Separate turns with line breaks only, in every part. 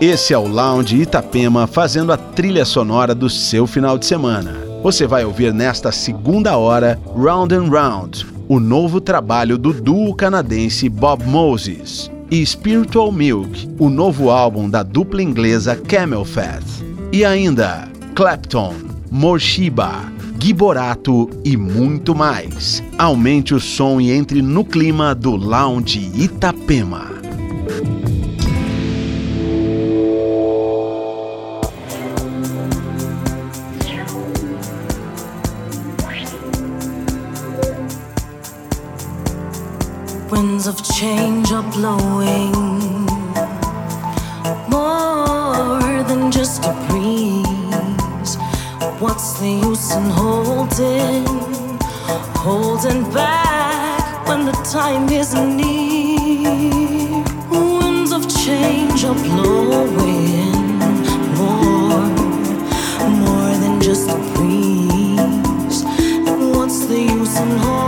Esse é o Lounge Itapema fazendo a trilha sonora do seu final de semana. Você vai ouvir nesta segunda hora Round and Round, o novo trabalho do duo canadense Bob Moses, e Spiritual Milk, o novo álbum da dupla inglesa Camel Fat. E ainda Clapton, Morshiba, Giborato e muito mais. Aumente o som e entre no clima do Lounge Itapema.
Change are blowing more than just a breeze. What's the use in holding, holding back when the time is near? Winds of change are blowing more, more than just a breeze. what's the use in holding?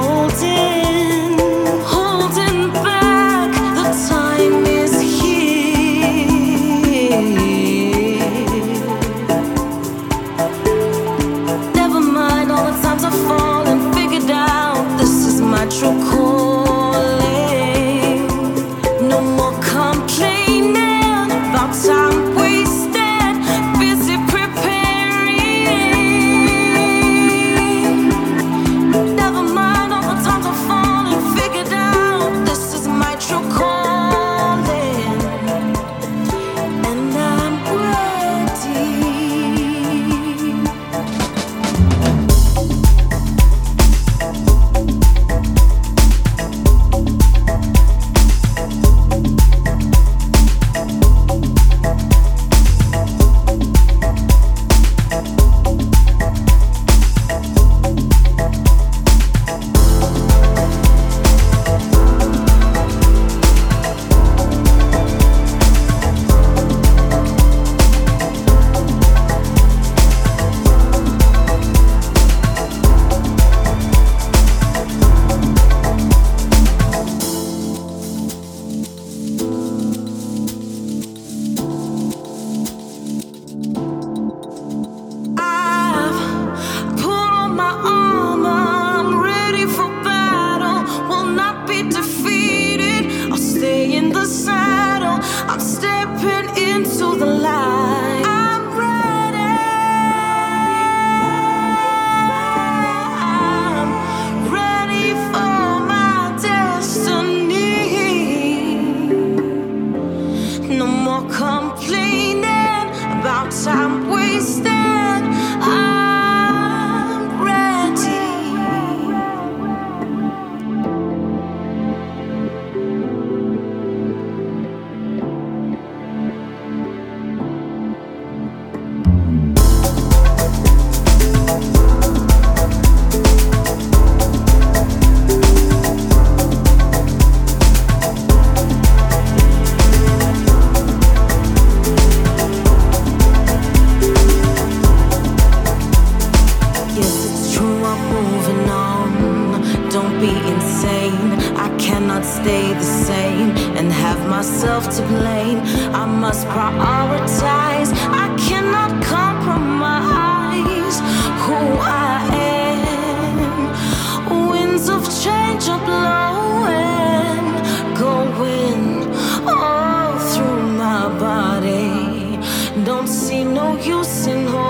I cannot stay the same and have myself to blame. I must prioritize. I cannot compromise who I am. Winds of change are blowing, going all through my body. Don't see no use in holding.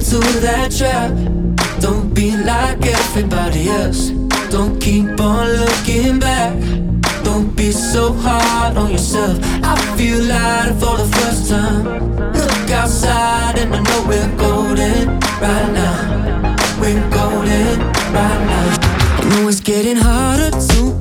into that trap. Don't be like everybody else. Don't keep on looking back. Don't be so hard on yourself. I feel lighter for the first time. Look outside and I know we're golden right now. We're golden right now. I know it's getting harder to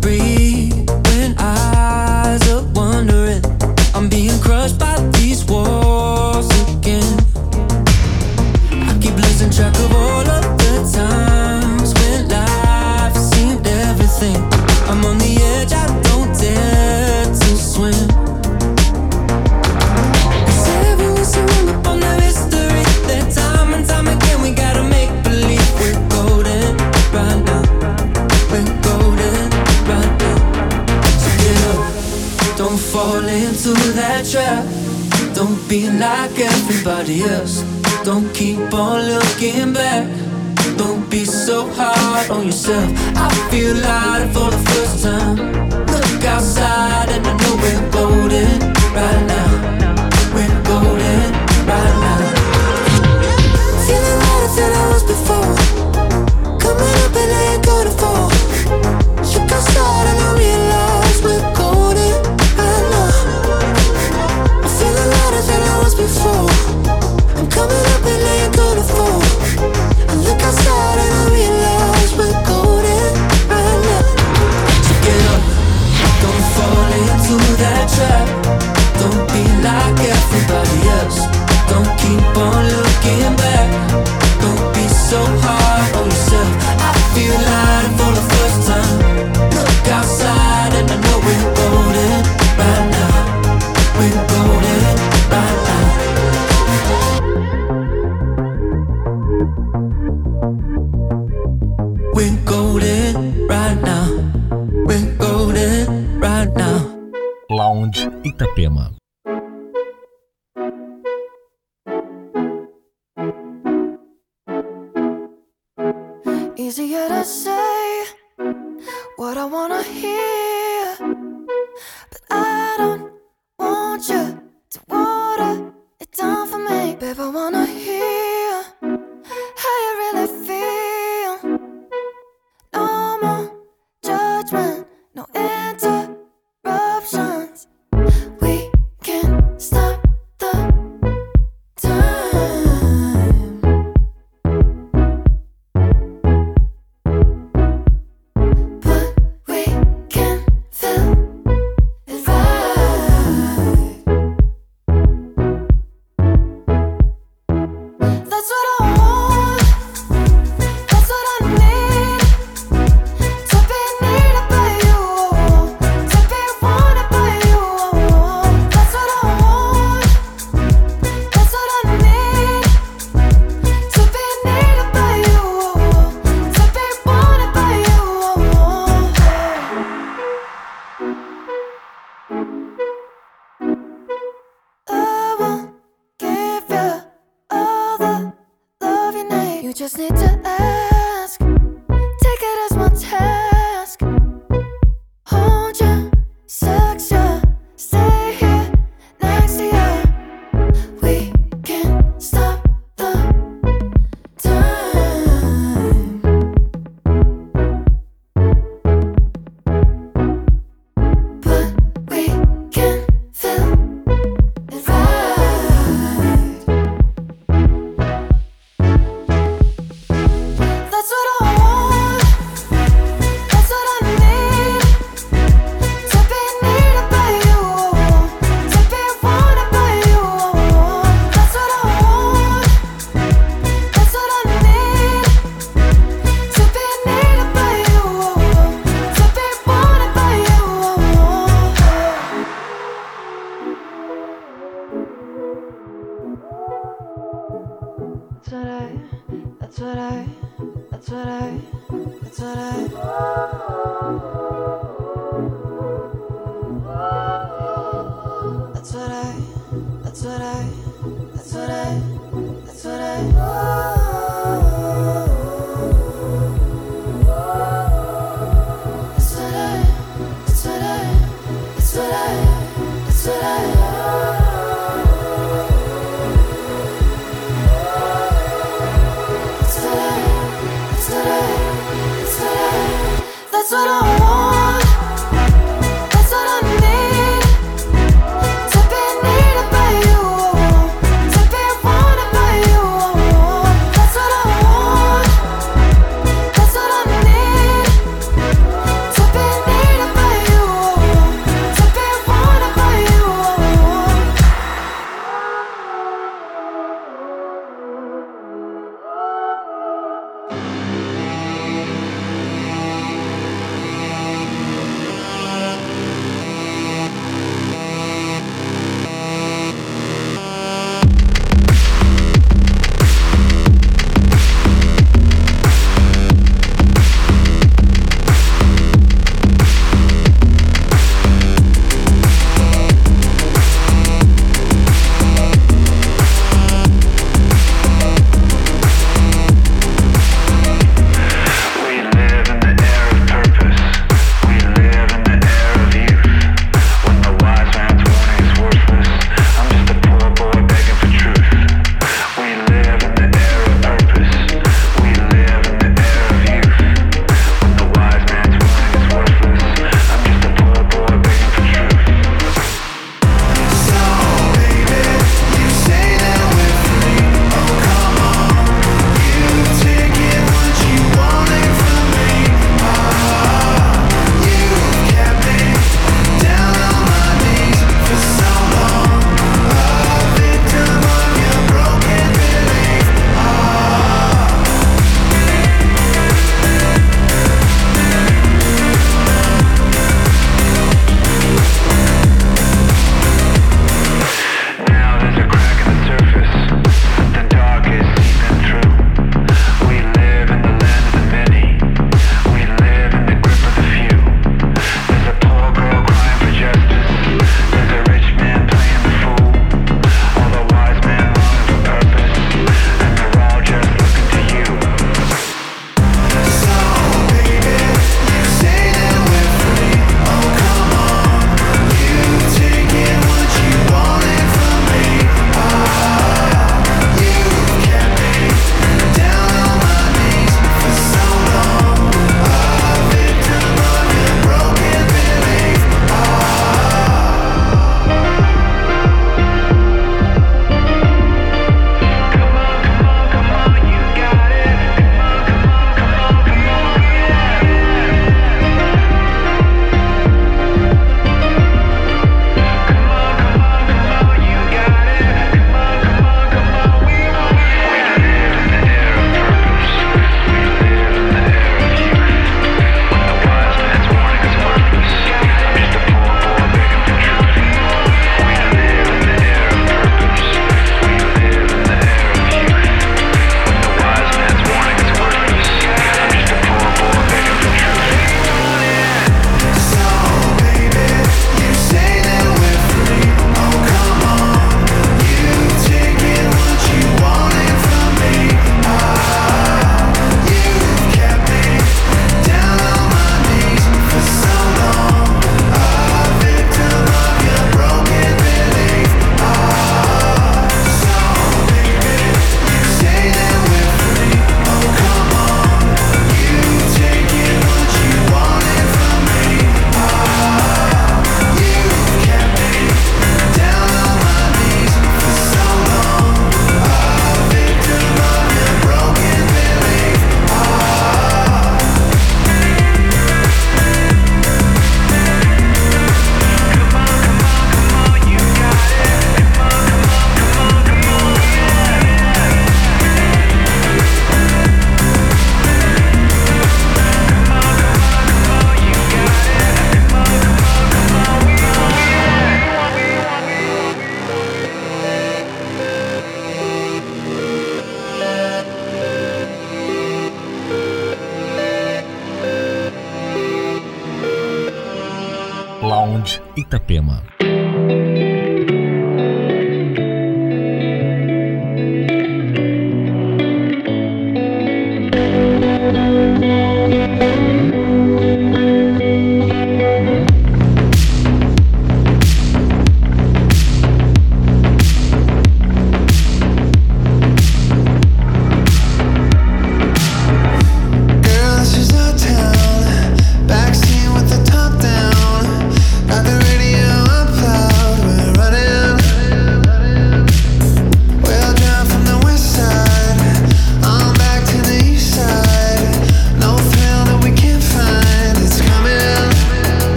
be like everybody else. Don't keep on looking back. Don't be so hard on yourself. I feel lighter for the first time. Look outside.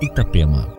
Itapema.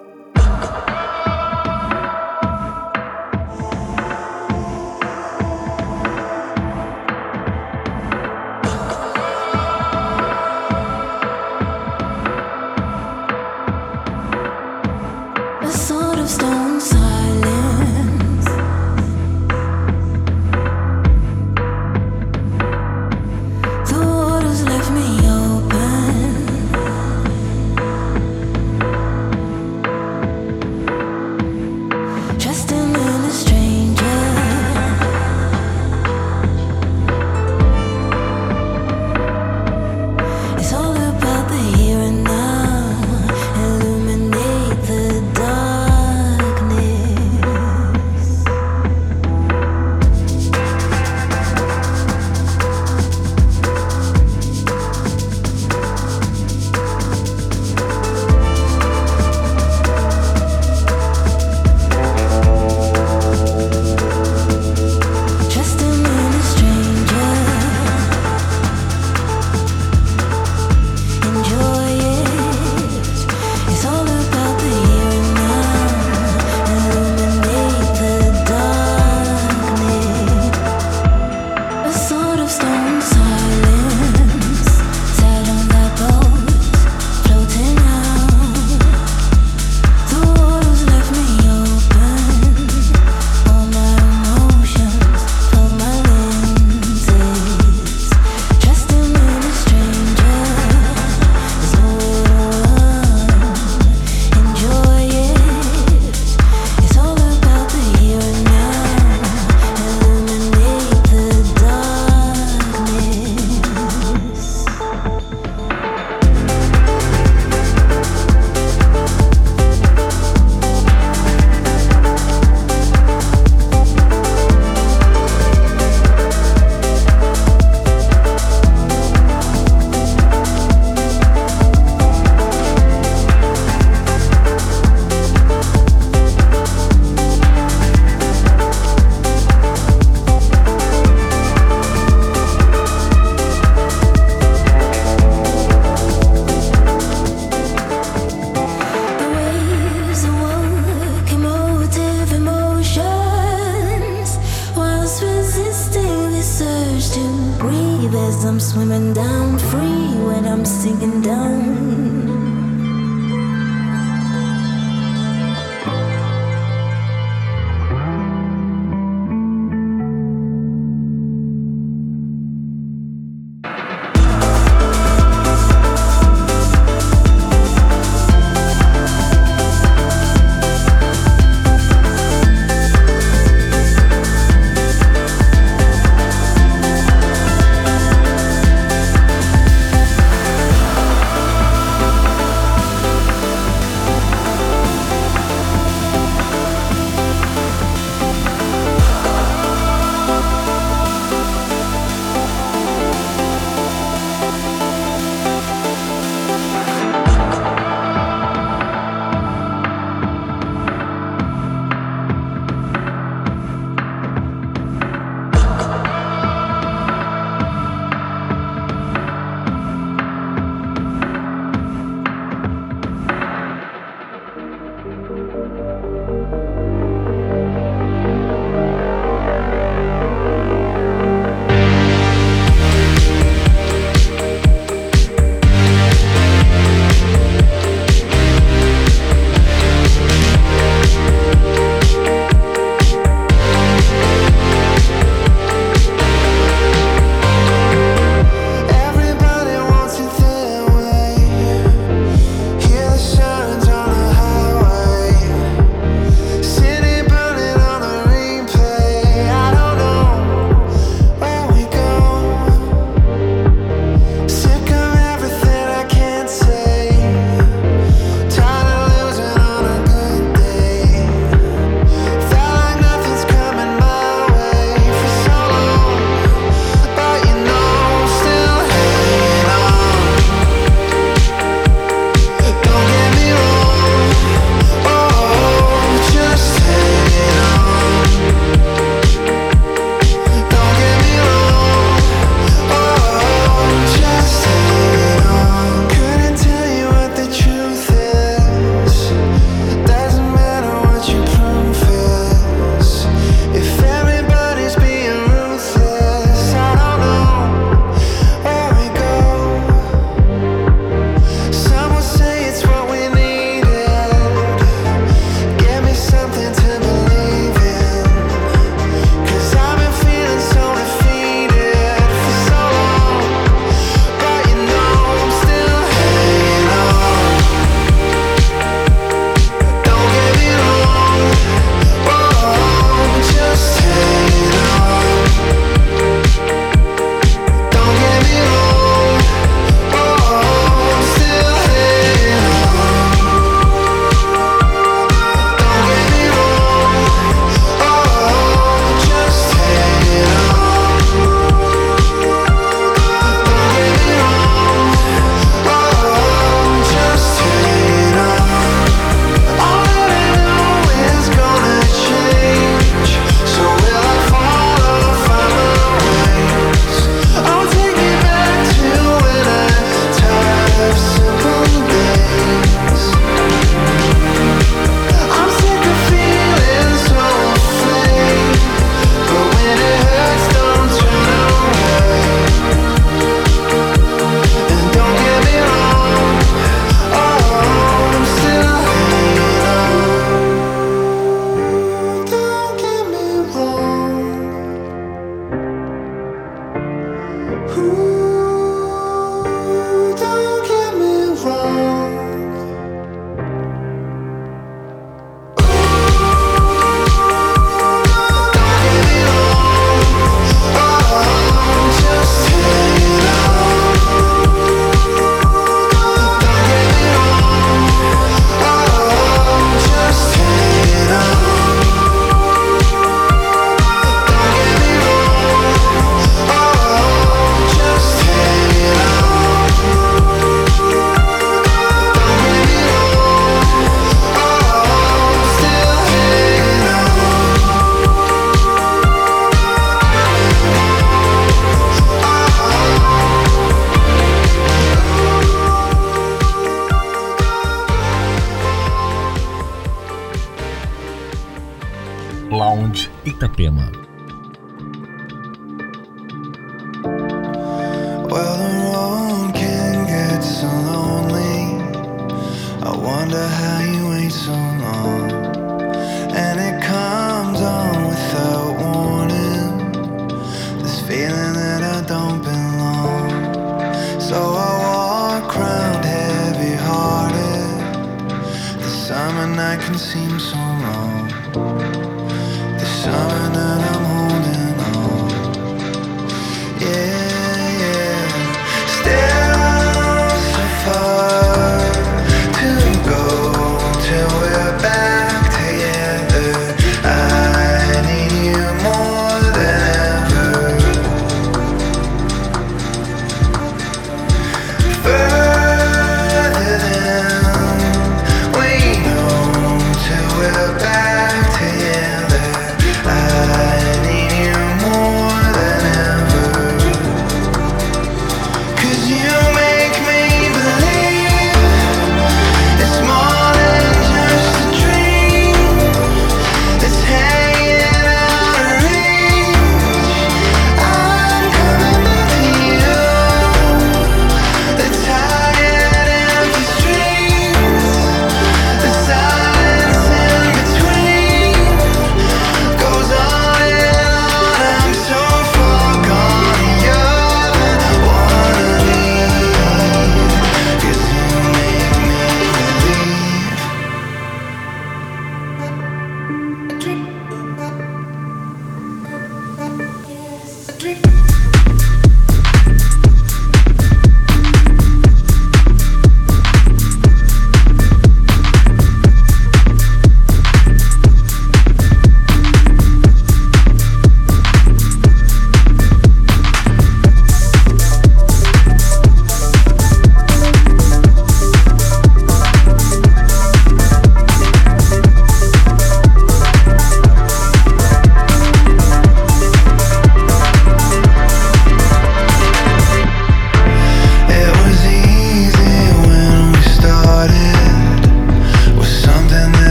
Itapema.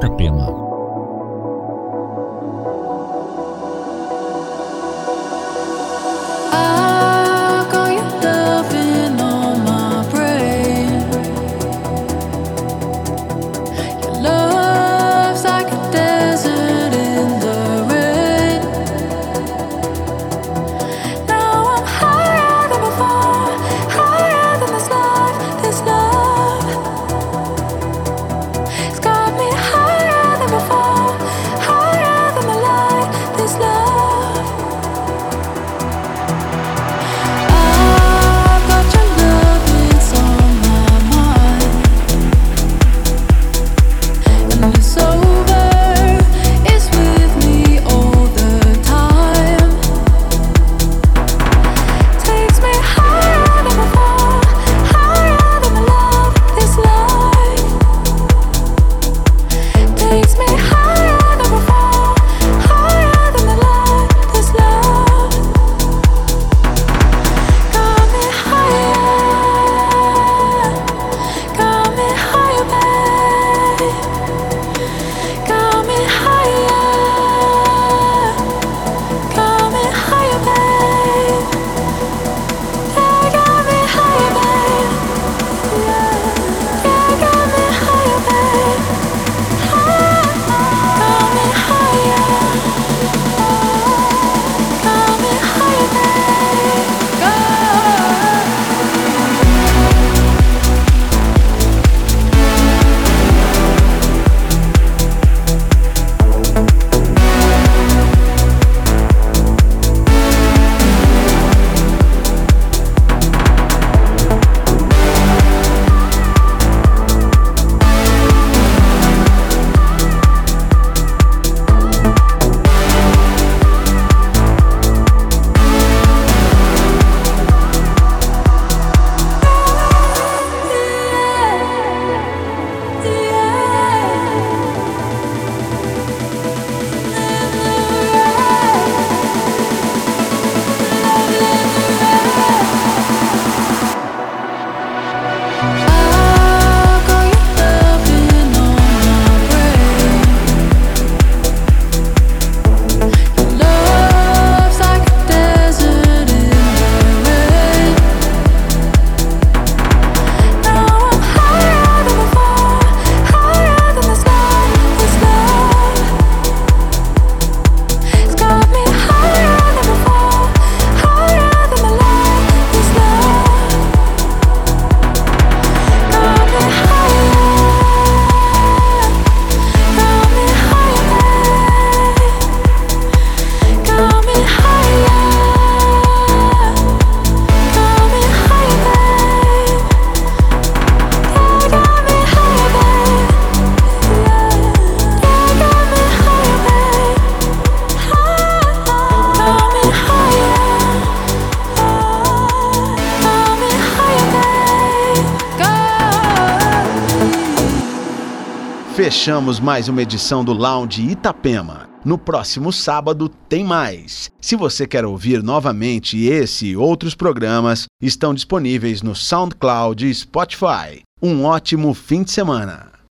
Itapema.
fechamos mais uma edição do Lounge Itapema. No próximo sábado tem mais. Se você quer ouvir novamente esse e outros programas, estão disponíveis no SoundCloud e Spotify. Um ótimo fim de semana.